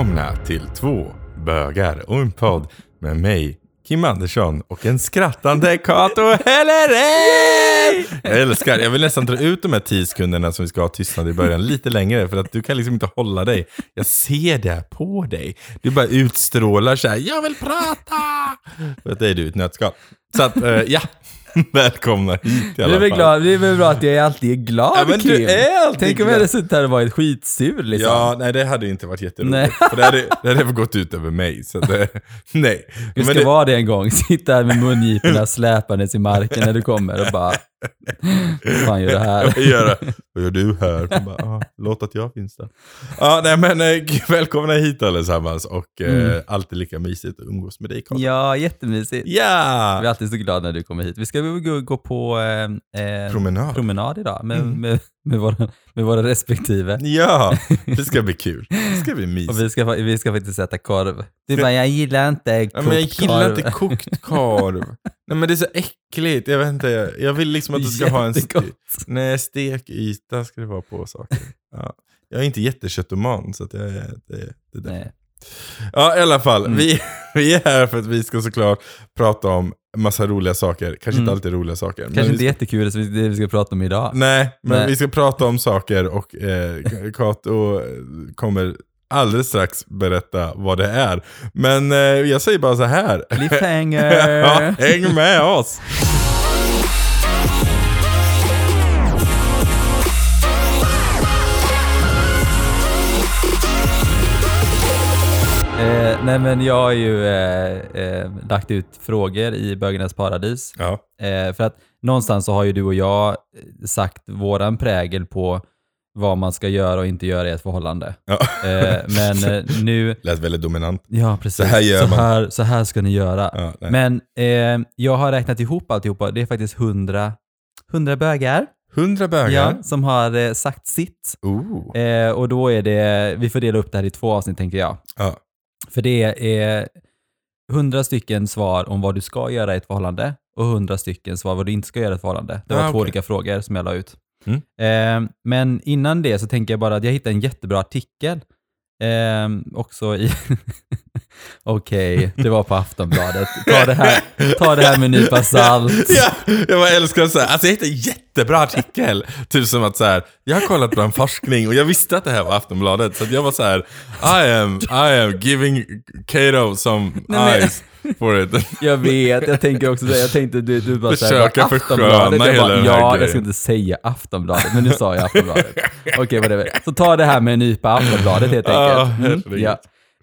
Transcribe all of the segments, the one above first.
välkomna till två bögar och en podd med mig, Kim Andersson och en skrattande Kato Hellerén. Jag älskar, jag vill nästan dra ut de här tio sekunderna som vi ska ha tystnad i början lite längre för att du kan liksom inte hålla dig. Jag ser det på dig. Du bara utstrålar så här, jag vill prata! För att det är du ett nötskal. Så att, eh, ja. Välkomna hit i alla Det är, fall. det är väl bra att jag alltid är glad Ja, men Kim. du är alltid Tänk om jag hade suttit här och varit skitsur liksom. Ja, nej det hade inte varit jätteroligt. Nej. För det hade, det hade gått ut över mig. Så det, nej. Du ska det, vara det en gång, sitta här med mungiporna släpandes i marken när du kommer och bara... Vad fan gör du här? vad, gör, vad gör du här? Bara, ah, låt att jag finns där. Ja, nej men eh, välkomna hit allesammans och eh, Mm. alltid lika mysigt att umgås med dig Karl. Ja, jättemysigt. Ja! är alltid så glad när du kommer hit. Vi ska gå, gå på eh, eh, Promenad. promenad idag med, Mm. med, med, våra, med våra respektive. Ja, det ska bli kul. Det ska bli mysigt. Och vi ska, vi ska faktiskt äta korv. Du bara, jag gillar inte kokt Ja, men jag gillar korv. inte kokt korv. Nej men det är så äckligt. Jag vet inte, jag, vill liksom att det ska ha en... Jättegott. St- nej, stekyta ska det vara på saker. Ja. Jag är inte jätteköttoman så att jag, det, det är det. Nej. Ja i alla fall, Mm. vi, vi är här för att vi ska såklart prata om massa roliga saker. Kanske inte Mm. alltid roliga saker. Kanske inte ska, jättekul, det vi ska prata om idag. Nej, men Nej. vi ska prata om saker och eh, Kato kommer alldeles strax berätta vad det är. Men eh, jag säger bara så här. Cliffhanger! ja, häng med oss! Eh, nej men jag har ju eh, eh, lagt ut frågor i Bögarnas Paradis. Ja. Eh, för att någonstans så har ju du och jag eh, sagt våran prägel på vad man ska göra och inte göra i ett förhållande. Ja. Eh, men nu, Lät väldigt dominant. ja precis, Så här gör så, man. här, så här ska ni göra. Ja, men jag har räknat ihop alltihopa, det är faktiskt hundra 100 bögar 100 bögar. ja, som har eh, sagt sitt. Oh. Eh, och då är det, vi får dela upp det här i två avsnitt tänker jag. Ja. För det är hundra stycken svar om vad du ska göra i ett förhållande och hundra stycken svar vad du inte ska göra i ett förhållande. Det var Ah, två okej. olika frågor som jag la ut. Mm. Eh, men innan det så tänker jag bara att jag hittade en jättebra artikel. Eh, också i... Okej, det var på Aftonbladet. Ta det här, ta det här med en nypa salt. Ja, jag bara älskar så här. Alltså jag hittade en jättebra artikel. Typ som att så här, jag har kollat på en forskning och jag visste att det här var Aftonbladet. Så jag var så här, I am, I am giving Kato some Nej, men- eyes for it. Jag vet, jag tänker också det. Jag tänkte du, du bara såhär, Försöka försköna Aftonbladet. Jag hela bara, den här ja, jag grejen. ska inte säga Aftonbladet, men nu sa jag Aftonbladet. Okej, whatever. Så ta det här med en nypa Aftonbladet helt Ah, enkelt. Mm, herregud.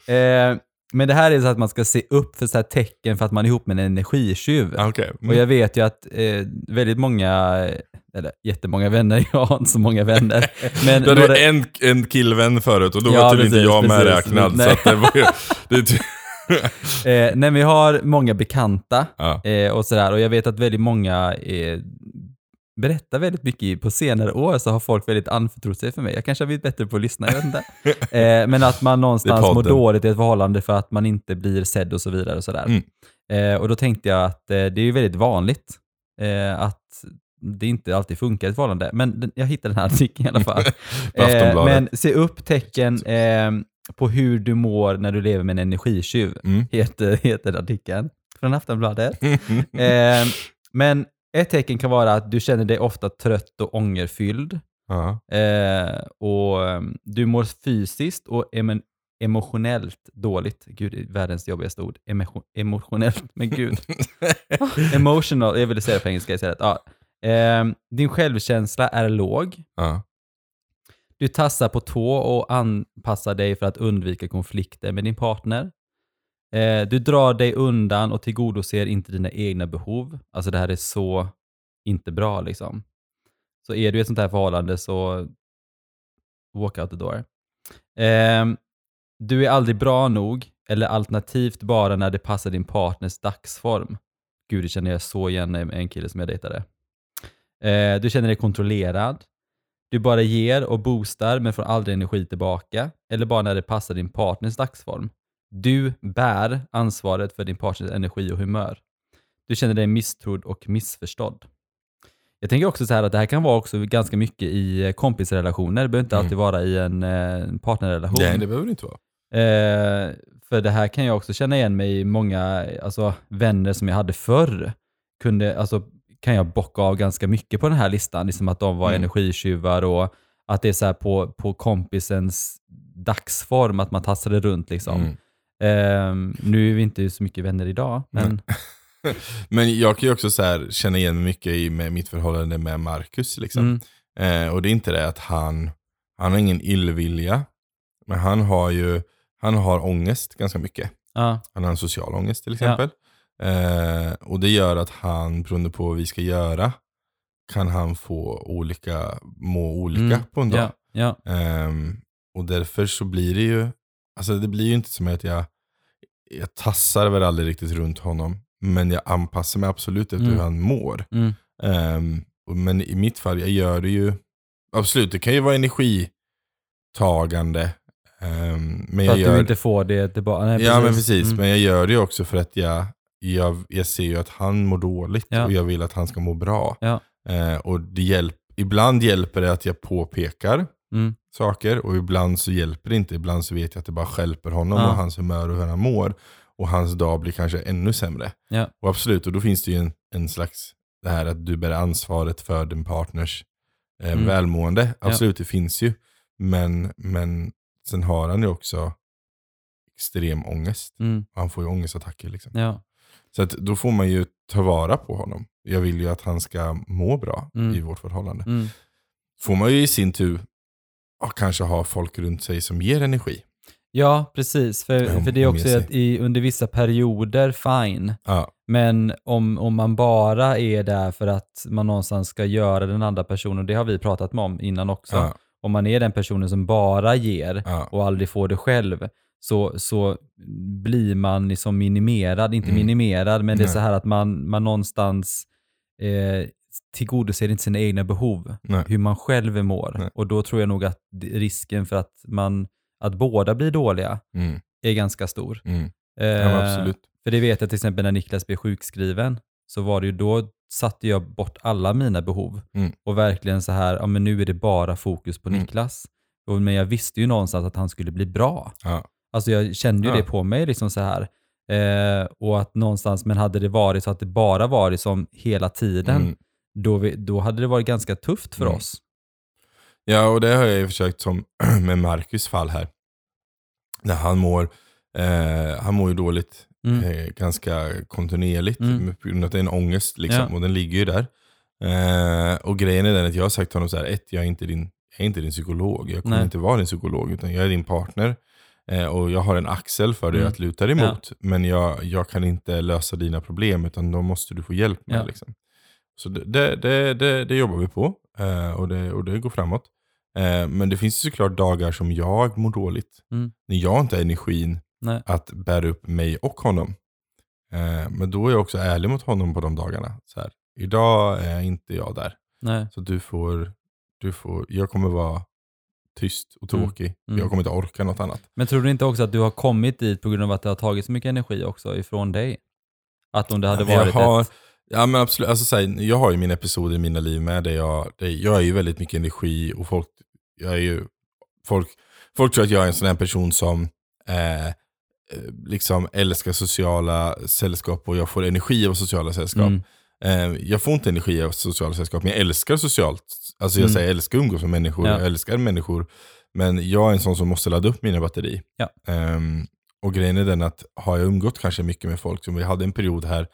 ja. eh, men det här är så att man ska se upp för så här tecken för att man är ihop med en energitjuv. Ah, Okej. Och Mm. jag vet ju att eh, väldigt många, eller jättemånga vänner, jag har inte så många vänner. Men Du hade några- en, en killvän förut och då Ja, var tydligen inte precis, jag precis. medräknad. Så Nej. att det var ju, det, är ty- Eh, nej, vi har många bekanta ja. eh, och sådär. Och jag vet att väldigt många eh, berättar väldigt mycket. På senare år så har folk väldigt anförtrott sig för mig. Jag kanske har blivit bättre på att lyssna, jag vet inte. Eh, men att man någonstans mår dåligt i ett förhållande för att man inte blir sedd och så vidare. Och, sådär. Mm. Eh, och då tänkte jag att eh, det är ju väldigt vanligt eh, att det inte alltid funkar i ett förhållande. Men den, jag hittade den här artikeln i alla fall. Aftonbladet. men se upp tecken eh, på hur du mår när du lever med en energitjuv, Mm. heter, heter artikeln från Aftonbladet. Eh, men ett tecken kan vara att du känner dig ofta trött och ångerfylld. ja. Eh, och eh, du mår fysiskt och emo- emotionellt dåligt. Gud, det är världens jobbigaste ord. Emo- emotionellt, men gud. Emotional, jag ville säga det på engelska istället. Ja. Eh, din självkänsla är låg. Ja. Du tassar på tå och anpassar dig för att undvika konflikter med din partner. Eh, du drar dig undan och tillgodoser inte dina egna behov. Alltså det här är så inte bra liksom. Så är du i ett sånt här förhållande så walk out the door. Eh, du är aldrig bra nog eller alternativt bara när det passar din partners dagsform. Gud, det känner jag så igen med en kille som jag dejtade. Eh, du känner dig kontrollerad. Du bara ger och boostar men får aldrig energi tillbaka. Eller bara när det passar din partners dagsform. Du bär ansvaret för din partners energi och humör. Du känner dig misstrodd och missförstådd. Jag tänker också så här att det här kan vara också ganska mycket i eh, kompisrelationer. Det behöver inte Mm. alltid vara i en eh, partnerrelation. Nej, det behöver det inte vara. Eh, för det här kan jag också känna igen mig i många alltså, vänner som jag hade förr. Kunde, alltså, kan jag bocka av ganska mycket på den här listan. Liksom att de var Mm. energitjuvar och att det är så här på, på kompisens dagsform, att man tassade runt. Liksom. Mm. Ehm, nu är vi inte så mycket vänner idag, men Men jag kan ju också så känna igen mycket i med mitt förhållande med Marcus. Liksom. mm, Eh, och det är inte det att han, han har ingen illvilja. Men han har ju han har ångest ganska mycket. ja, Han har en social ångest till exempel. Eh, och det gör att han, beroende på vad vi ska göra, kan han få olika, må olika mm, på en dag. ja, ja, Ehm, och därför så blir det ju, alltså det blir ju inte som att jag, jag tassar väl aldrig riktigt runt honom. Men jag anpassar mig absolut efter Mm. hur han mår. mm, och- men i mitt fall, jag gör det ju, absolut det kan ju vara energitagande. ehm, men för att gör, du inte får det tillbaka. Ja men precis, Mm, men jag gör det ju också för att jag, jag, jag ser ju att han mår dåligt Ja. och jag vill att han ska må bra. Ja. Eh, och det hjälp, ibland hjälper det att jag påpekar mm, saker och ibland så hjälper det inte. Ibland så vet jag att det bara stjälper honom Ja. och hans humör och hur han mår. Och hans dag blir kanske ännu sämre. Och absolut, och då finns det ju en, en slags, det här att du bär ansvaret för din partners eh, Mm. välmående. Absolut, det finns ju. Men, men sen har han ju också extrem ångest. mm, Han får ju ångestattacker. Liksom. ja, Så att då får man ju ta vara på honom. Jag vill ju att han ska må bra Mm. i vårt förhållande. mm. Får man ju i sin tur kanske ha folk runt sig som ger energi. Ja, precis. För, Om- för det är också att i, under vissa perioder, fine. Ja, Men om, om man bara är där för att man någonstans ska göra den andra personen, det har vi pratat om innan också. ja, Om man är den personen som bara ger ja, och aldrig får det själv, så, så blir man liksom minimerad, inte Mm. minimerad, men det är Nej. så här att man, man någonstans eh, tillgodoser inte sina egna behov, nej, hur man själv mår. Nej. Och då tror jag nog att risken för att, man, att båda blir dåliga mm, är ganska stor. mm. Eh, Ja, absolut. För det vet jag till exempel när Niklas blev sjukskriven, så var det ju då satte jag bort alla mina behov. Mm. Och verkligen så här, ja men nu är det bara fokus på Mm. Niklas. Och, men jag visste ju någonstans att han skulle bli bra. Ja, Alltså jag kände ju Ja. det på mig liksom så här. Eh, och att någonstans, men hade det varit så att det bara var liksom hela tiden, mm. då, vi, då hade det varit ganska tufft för Mm. oss. ja, och det har jag ju försökt som med Marcus fall här. När han mår, eh, han mår ju dåligt Mm. eh, ganska kontinuerligt Mm. på grund av att det är en ångest liksom, Ja. och den ligger ju där. Eh, och grejen är den att jag har sagt till honom så här, ett, jag är inte din, jag är inte din psykolog, jag kommer Nej. inte vara din psykolog, utan jag är din partner. Eh, och jag har en axel för dig Mm. att luta dig emot, men jag, jag kan inte lösa dina problem, utan då måste du få hjälp med. Ja. Liksom. Så det, det, det, det, jobbar vi på, eh, och, det, och det går framåt. Eh, men det finns ju såklart dagar som jag mår dåligt, Mm. när jag inte har energin Nej. att bära upp mig och honom. Eh, men då är jag också ärlig mot honom på de dagarna. Så här, idag är inte jag där. Nej. Så du får, du får, jag kommer vara tyst och Mm. tråkig. Mm. Jag kommer inte orka något annat. Men tror du inte också att du har kommit dit på grund av att det har tagit så mycket energi också ifrån dig? Att om det hade jag varit har, ett... Ja men absolut, alltså, så här, jag har ju mina episoder i mina liv med där jag, där jag är ju väldigt mycket energi och folk, jag är ju, folk, folk tror att jag är en sån här person som eh, eh, liksom älskar sociala sällskap och jag får energi av sociala sällskap. Mm. Eh, jag får inte energi av sociala sällskap, men jag älskar socialt. Alltså jag Mm. säger jag älskar att umgås med människor, Ja. jag älskar människor. Men jag är en sån som måste ladda upp mina batteri. Ja. Ehm, och grejen är den att har jag umgått kanske mycket med folk, som vi hade en period här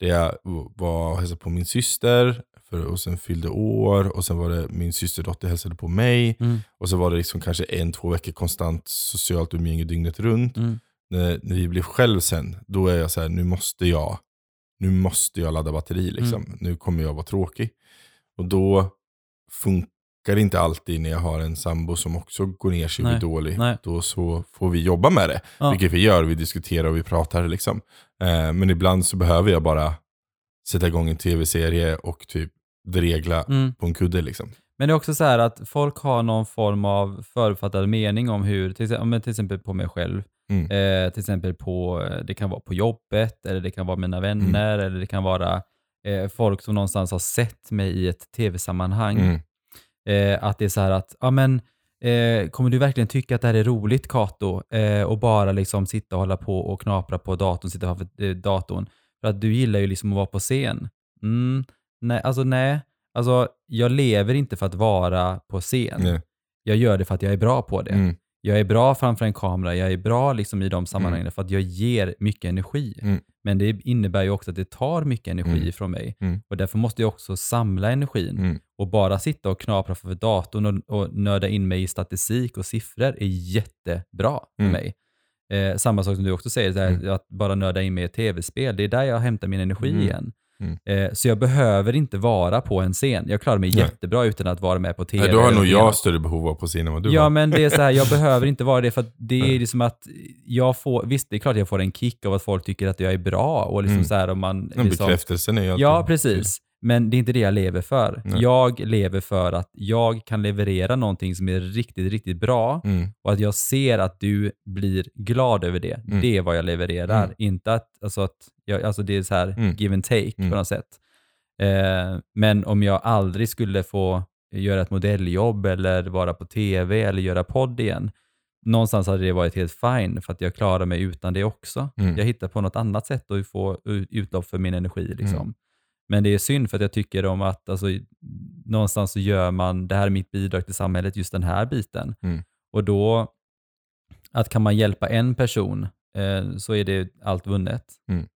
där jag var och hälsade på min syster, för, och sen fyllde år, och sen var det min systerdotter hälsade på mig. Mm. Och så var det liksom kanske en, två veckor konstant socialt umgänge dygnet runt. Mm. När, när vi blev själv sen, då är jag så här, nu måste jag, nu måste jag ladda batteri liksom. Mm. Nu kommer jag vara tråkig. Och då funkar det inte alltid när jag har en sambo som också går ner sig och blir dålig. nej. Då så får vi jobba med det. Ja. Vilket vi gör, vi diskuterar och vi pratar liksom. Eh, men ibland så behöver jag bara sätta igång en tv-serie och typ dregla Mm. på en kudde liksom. Men det är också så här att folk har någon form av förutfattad mening om hur, till exempel, till exempel på mig själv, Mm. eh, till exempel på, eh, det kan vara på jobbet, eller det kan vara mina vänner, Mm. eller det kan vara eh, folk som någonstans har sett mig i ett tv-sammanhang. Mm. Eh, att det är så här att, ja men, eh, kommer du verkligen tycka att det här är roligt Kato? Eh, och bara liksom sitta och hålla på och knapra på datorn, sitta framför datorn. För att du gillar ju liksom att vara på scen. Mm, nej, alltså nej. Alltså, jag lever inte för att vara på scen. Nej. Jag gör det för att jag är bra på det. Mm. Jag är bra framför en kamera, jag är bra liksom i de sammanhangen för att jag ger mycket energi. Mm. Men det innebär ju också att det tar mycket energi Mm. från mig. Mm. Och därför måste jag också samla energin. Mm. Och bara sitta och knapra framför datorn och, och nörda in mig i statistik och siffror är jättebra för Mm. mig. Eh, samma sak som du också säger, här, Mm. att bara nörda in mig i tv-spel. Det är där jag hämtar min energi Mm. igen. Mm. Eh, så jag behöver inte vara på en scen. Jag klarar mig Nej. jättebra utan att vara med på tv. Nej, då har nog jag större behov av på scen än vad du Ja, har. men det är så här, jag behöver inte vara det för att det är liksom att jag får, visst det är klart jag får en kick av att folk tycker att jag är bra och liksom Mm. så här om man... Liksom, bekräftelsen är ju alltid... ja, precis. Men det är inte det jag lever för. Nej. Jag lever för att jag kan leverera någonting som är riktigt, riktigt bra Mm. och att jag ser att du blir glad över det. Mm. Det är vad jag levererar. Mm. Inte att, alltså att jag, alltså det är så här Mm. give and take Mm. på något sätt. Eh, men om jag aldrig skulle få göra ett modelljobb eller vara på tv eller göra podd igen, någonstans hade det varit helt fine för att jag klarar mig utan det också. Mm. Jag hittar på något annat sätt att få ut- utlopp för min energi. Liksom. Men det är synd för att jag tycker om att alltså, någonstans så gör man, det här är mitt bidrag till samhället, just den här biten. Mm. Och då, att kan man hjälpa en person eh, så är det allt vunnet. Mm.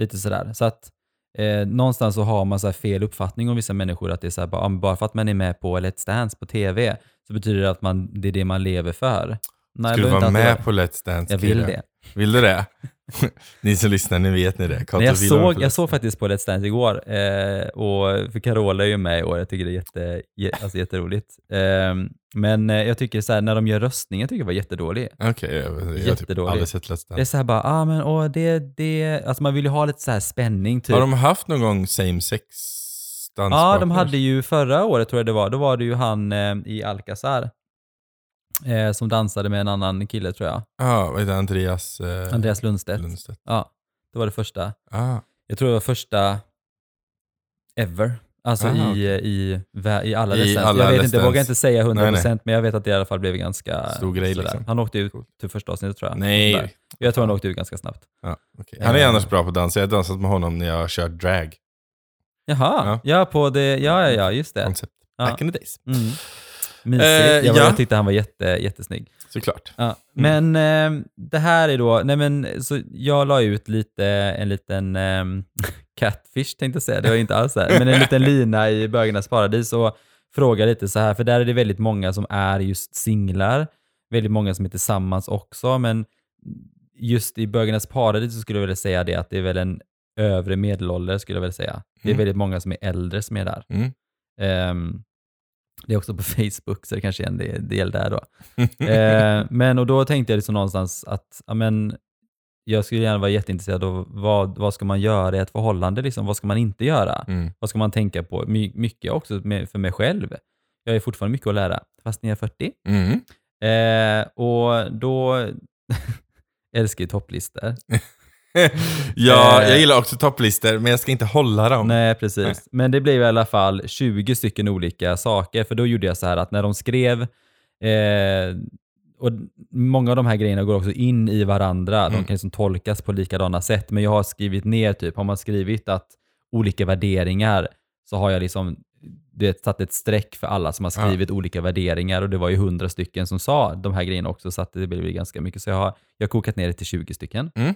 Lite sådär. Så att eh, någonstans så har man så fel uppfattning om vissa människor, att det är så här, bara, bara för att man är med på Let's Dance på tv så betyder det att man, det är det man lever för. Nej, Ska du vara med på Let's Dance? Jag vill det. Vill du det? ni som lyssnar, ni vet ni det. Nej, jag, såg, jag såg faktiskt på Let's Dance igår, eh, och, för Carola är ju med och jag tycker det är jätte, jä, alltså jätteroligt. Eh, men jag tycker så här, när de gör röstningen tycker jag var jättedålig. Okej, jag, jag har typ aldrig sett Let's Det är Dance. så här bara, ah, men åh, det, det, alltså man vill ju ha lite så här spänning typ. Har de haft någon gång same sex ja, de hade ju förra året tror jag det var, då var det ju han eh, i Alcazar eh, som dansade med en annan kille tror jag. Ja, vad heter det? Andreas eh, Andreas Lundstedt. Lundstedt? Ja, det var det första. Ah, Jag tror det var första ever. Alltså Ah, i, okej. i, vä- i alla I alla Jag vet inte, jag vågar inte säga 100% Nej, nej. men jag vet att det i alla fall blev ganska Stor grej, sådär. liksom. Han åkte ut till första avsnittet tror jag. nej. Sådär. Jag tror han åkte ut ganska snabbt. Ja, okej. Han är Eh. annars bra på dans. Jag har dansat med honom när jag har kört drag. Jaha, ja, på det, ja, ja, ja just det. Koncept. Ja. Back in the days. Mm. Mysigt. Eh, jag, var, ja. jag tyckte han var jätte, jättesnygg. Såklart. Ja. Men eh, det här är då, nej men så jag la ut lite, en liten eh, catfish tänkte jag säga, det var inte alls det men en liten lina i Bögarnas paradis och fråga lite så här, för där är det väldigt många som är just singlar, väldigt många som är tillsammans också, men just i Bögarnas paradis så skulle jag vilja säga det att det är väl en övre medelålder skulle jag vilja säga. Det är Mm. väldigt många som är äldre som är där. Mm. Ehm, det är också på Facebook, så det kanske är en del- där då. Eh, men och då tänkte jag liksom någonstans att ja, men, jag skulle gärna vara jätteintresserad av vad, vad ska man göra i ett förhållande? Liksom, vad ska man inte göra? Mm. Vad ska man tänka på? My, mycket också med, för mig själv. Jag är fortfarande mycket att lära, fast när jag är 40. Mm. Eh, och då älskar ju topplistor. Ja, Eh. jag gillar också topplistor, men jag ska inte hålla dem. Nej, precis. Men det blev i alla fall 20 stycken olika saker, för då gjorde jag så här att när de skrev, eh, och många av de här grejerna går också in i varandra, de Mm. kan liksom tolkas på likadana sätt, men jag har skrivit ner, typ, har man skrivit att olika värderingar, så har jag liksom det satt ett streck för alla som har Ja. skrivit olika värderingar och det var ju 100 stycken som sa de här grejerna också, så att det blev ganska mycket. Så jag har, jag har kokat ner det till 20 stycken. Mm.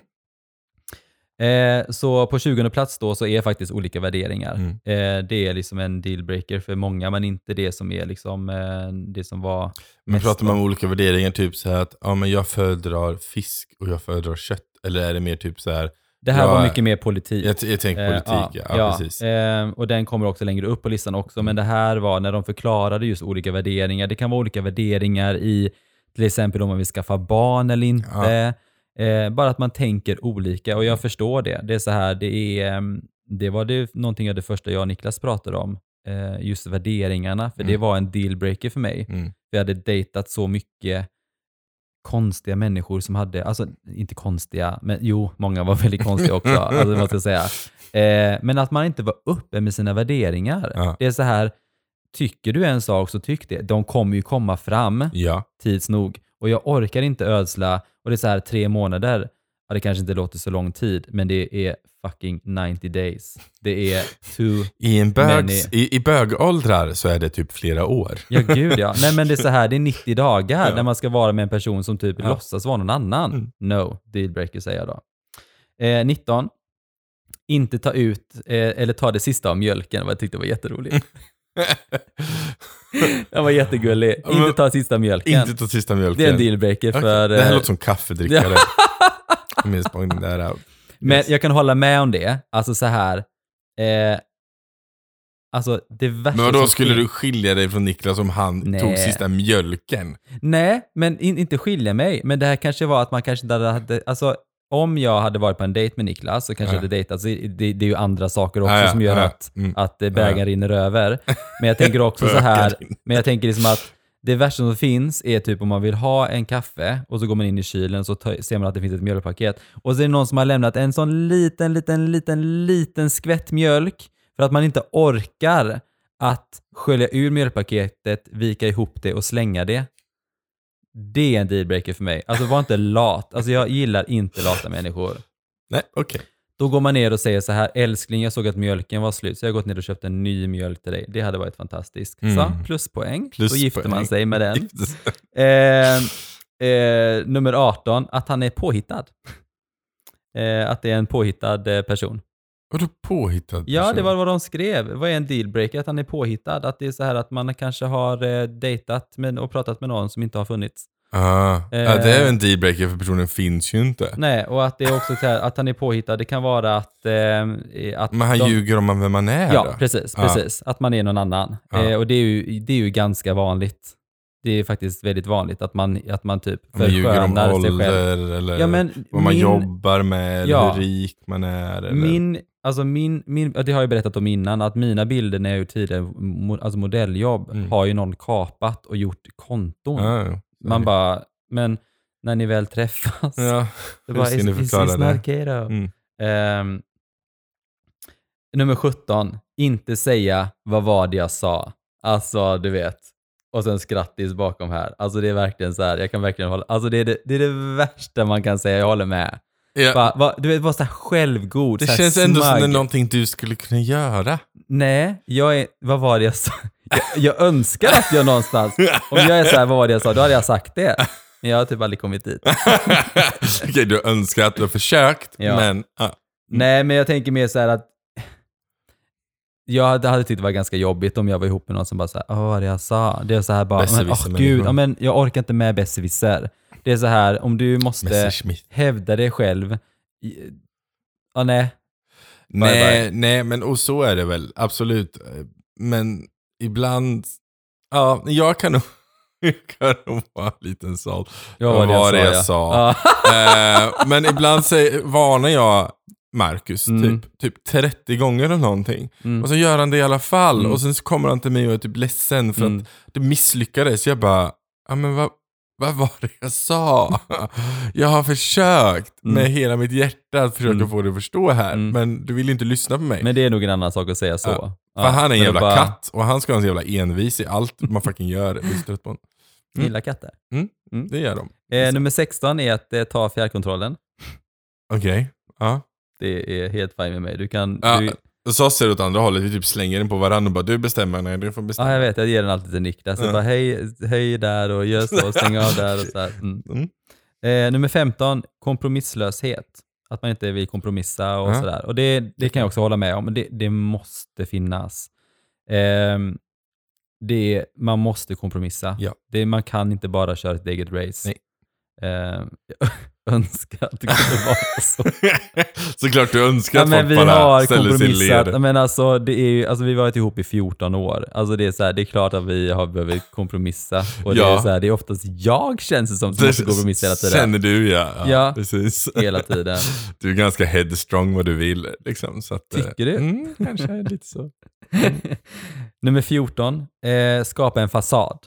Eh, så på 20 plats då så är faktiskt olika värderingar. Mm. Eh, det är liksom en dealbreaker för många, men inte det som är liksom eh, det som var Men pratar man om olika värderingar, typ så här att ja, men jag föredrar fisk och jag föredrar kött? Eller är det mer typ så här, Det här Ja, var mycket mer politik. jag, jag tänker Eh, politik, ja, ja, precis. eh, och den kommer också längre upp på listan också, men det här var när de förklarade just olika värderingar. Det kan vara olika värderingar i till exempel om man vill skaffa barn eller inte. Eh, bara att man tänker olika och jag förstår det. Det är så här, det är, ehm, det var det någonting av det första jag och Niklas pratade om, eh, just värderingarna, för det Mm. var en dealbreaker för mig. Mm. Vi hade dejtat så mycket konstiga människor som hade, alltså inte konstiga, men jo, många var väldigt konstiga också, alltså, det måste jag säga. Eh, men att man inte var uppe med sina värderingar. Ja. Det är så här, tycker du en sak så tyck det. De kommer ju komma fram Ja. tids nog. Och jag orkar inte ödsla, och det är så här tre månader, ja det kanske inte låter så lång tid, men det är fucking 90 days. Det är too I, en Many. bögs, i, I bögåldrar så är det typ flera år. Ja, gud ja. Nej, men det är så här, det är 90 dagar Ja. när man ska vara med en person som typ Ja. låtsas vara någon annan. Mm. No, dealbreaker säger jag då. Eh, 19. Inte ta ut, eh, eller ta det sista av mjölken, vad jag tyckte var jätteroligt. Den var jättegullig. Men- Inte ta sista mjölken. Inte ta sista mjölken. det är en dealbreaker Okej, för... Det här eh, låter som kaffedrickare. Bara den där. Men jag kan hålla med om det. Alltså så här. Eh, alltså det värsta Men vadå, skulle du skilja dig från Niklas om han Nej. tog sista mjölken? Nej, men in, inte skilja mig. Men det här kanske var att man kanske inte hade... Alltså, om jag hade varit på en dejt med Niklas så kanske Ja. jag hade dejtat. Så det, det är ju andra saker också som gör att, mm. att bägaren rinner över. Men jag tänker också så här. Men jag tänker liksom att det värsta som finns är typ om man vill ha en kaffe och så går man in i kylen så ser man att det finns ett mjölkpaket. Och så är det någon som har lämnat en sån liten, liten, liten, liten skvätt mjölk för att man inte orkar att skölja ur mjölkpaketet, vika ihop det och slänga det. Det är en dealbreaker för mig. Alltså var inte lat. Alltså jag gillar inte lata människor. Nej, okej. Då går man ner och säger så här, älskling jag såg att mjölken var slut så jag har gått ner och köpt en ny mjölk till dig. Det hade varit fantastiskt. Mm. Så, pluspoäng. Då Pluspoäng. gifter man sig med den. Eh, eh, nummer 18, att han är påhittad. Eh, att det är en påhittad eh, person. Vadå påhittad Ja, det var vad de skrev. Vad är en dealbreaker? Att han är påhittad. Att det är så här att man kanske har eh, dejtat med, och pratat med någon som inte har funnits. Ah, Eh. ja, det är en dealbreaker för personen finns ju inte. Nej, och att det är också så här, att han är påhittad. Det kan vara att... Eh, att Men han de, ljuger om vem man är Ja, då? precis. Ja. precis. Att man är någon annan. Ja. Eh, och det är, ju, det är ju ganska vanligt. Det är faktiskt väldigt vanligt att man, att man typ förskönar sig själv. eller Ja, men vad man min- jobbar med eller Ja. hur rik man är. Eller... Min, alltså min, min, det har jag berättat om innan, att mina bilder när jag gjort tidigare alltså modelljobb Mm. har ju någon kapat och gjort konton. Ja, ja. Man bara, men när ni väl träffas, Ja, det bara, is, is this not? Mm. Ehm, nummer 17, inte säga vad var det jag sa. Alltså, du vet. Och sen skrattis bakom här. Alltså det är verkligen så här, jag kan verkligen hålla, alltså det är det, det, är det värsta man kan säga, jag håller med. Ja, Bara, va, du vet, vara så här självgod, det så här känns ändå som det är smug. någonting du skulle kunna göra. Nej, jag är, vad var det jag sa? Jag, jag önskar att jag någonstans, om jag är så här, vad var det jag sa, då hade jag sagt det. Men jag har typ aldrig kommit dit. Okej, du önskar att du har försökt, Ja. men... Ja. Nej, men jag tänker mer så här att jag hade, hade tyckt det var ganska jobbigt om jag var ihop med någon som bara så här, vad det jag sa? Det är så här bara, men, åh människor. gud, ja, men jag orkar inte med besserwisser. Det är så här, om du måste Messerschmitt. hävda dig själv, i- ja nej, Bye, Nej, nej, men och så är det väl. Absolut. Men ibland... Ja, jag kan nog... Jag kan nog vara en liten såld. jag var det jag ja. sa? Ja. Eh, men ibland säger, varnar jag Marcus Mm. typ, typ 30 gånger om någonting. Mm. Och så gör han det i alla fall. Mm. Och sen så kommer han till mig och är typ ledsen för Mm. att det misslyckades. Jag bara, ja men vad, vad var det jag sa? jag har försökt Mm. med hela mitt hjärta att försöka Mm. få dig att förstå här. Mm. Men du vill inte lyssna på mig. Men det är nog en annan sak att säga så. Ja. Ja, för han är en jävla bara, katt och han ska vara en jävla envis i allt man fucking gör. Jag på honom. Mm. Gillar katter. Det gör de. Eh, nummer 16 är att eh, ta fjärrkontrollen. Okej. Ja. Det är helt fine med mig. Du kan... Ja, du, Och så ser det åt andra hållet, vi typ slänger den på varandra och bara du bestämmer, nej du får bestämma. Ja, jag vet. Jag ger den alltid till Niklas. Jag Ja. bara hej, hej där och gör så, stäng av där och så. Mm. Mm. Eh, nummer 15, kompromisslöshet. Att man inte vill kompromissa och Ja. sådär. Och det, det kan jag också hålla med om. Det, det måste finnas. Ehm, det, man måste kompromissa. Ja. Det, man kan inte bara köra ett eget race. Nej. Ehm, jag önskar att det kunde vara så. Såklart du önskar Ja, att folk vi bara har ställer sig i led. Men alltså, det är ju, alltså, vi har varit ihop i 14 år. Alltså, det, är så här, det är klart att vi har behövt kompromissa. Och det, Ja. är så här, det är oftast jag känns det som som måste kompromissa hela tiden. Känner du ja. Ja, Ja. precis. Hela tiden. Du är ganska headstrong vad du vill. Liksom, så att, eh, Tycker du? Mm, kanske lite så. Nummer 14, eh, skapa en fasad.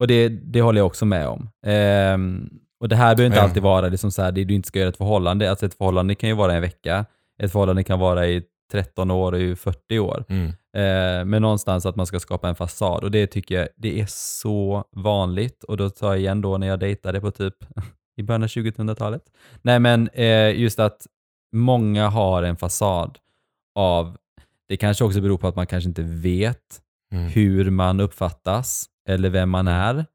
Och det, det håller jag också med om. Ehm, och det här behöver inte Ja. alltid vara liksom så här, det du inte ska göra ett förhållande. Alltså ett förhållande kan ju vara en vecka. Ett förhållande kan vara i 13 år och i 40 år. Mm. Eh, men någonstans att man ska skapa en fasad och det tycker jag, det är så vanligt. Och då tar jag igen då när jag dejtade på typ i början av 2000-talet. Nej men eh, just att många har en fasad av, det kanske också beror på att man kanske inte vet Mm. hur man uppfattas eller vem man är.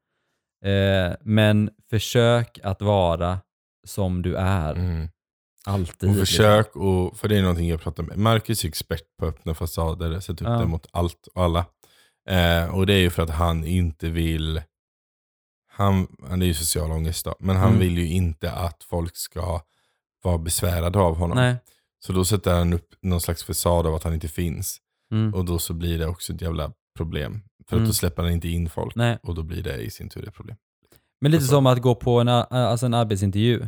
Eh, men försök att vara som du är. Mm. Alltid. Och försök, och, för det är någonting jag pratar med. Marcus är expert på öppna fasader, sätta upp Ja. det mot allt och alla. Eh, och det är ju för att han inte vill, han, han är ju social ångest då, men han Mm. vill ju inte att folk ska vara besvärade av honom. Nej. Så då sätter han upp någon slags fasad av att han inte finns. Mm. Och då så blir det också ett jävla problem. För att Mm. då släpper han inte in folk. Nej. Och då blir det i sin tur ett problem. Men lite som att gå på en, alltså en arbetsintervju.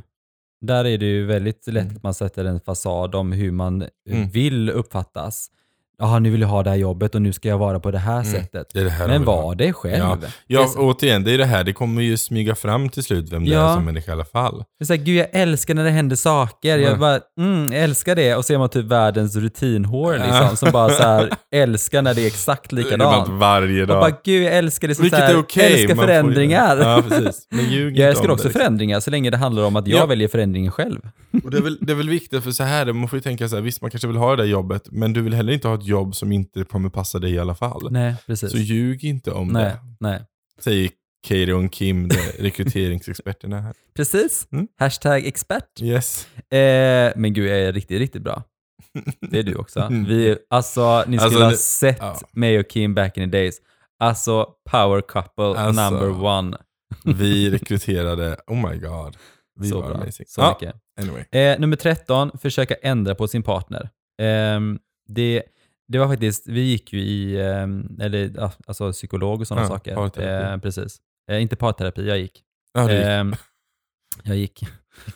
Där är det ju väldigt lätt Mm. att man sätter en fasad om hur man Mm. vill uppfattas. Jaha, nu vill jag ha det här jobbet och nu ska jag vara på det här Mm. sättet. Det det här Men var det själv. Ja. Det Ja, så- återigen, det är det här. Det kommer ju smyga fram till slut vem det Ja. är som människa i alla fall. Det är så här, gud jag älskar när det händer saker. Ja. Jag bara, mm, jag älskar det. Och så är man typ världens rutinhår liksom. Ja. Som bara så här, älskar när det är exakt Det är bara likadant. varje Och dag. bara, gud jag älskar det. Så Vilket så här, är okej. Älskar man får ju- förändringar. Ja, precis. Men ljug Jag älskar också det, förändringar så länge det handlar om att jag Ja. väljer förändringen själv. Och det, är väl, det är väl viktigt, för så här, man får ju tänka så här, visst man kanske vill ha det där jobbet, men du vill heller inte ha ett jobb som inte kommer passa dig i alla fall. Nej, precis. Så ljug inte om nej, det, nej. säger och Kim, rekryteringsexperterna här. Precis. Mm. Hashtag expert. Yes. Eh, men gud, jag är riktigt, riktigt bra. Det är du också. Vi, alltså, ni skulle Alltså, ha sett ja. mig och Kim back in the days. Alltså, power couple Alltså, number one. Vi rekryterade, oh my god. Vi så var bra. amazing. Så ja, mycket. anyway. Eh, nummer 13, försöka ändra på sin partner. Ehm, det, det var faktiskt, vi gick ju i, ehm, eller alltså psykolog och sådana Ja, saker. parterapi. Eh, precis. Eh, inte parterapi, jag gick. Ja, gick. Ehm, jag gick.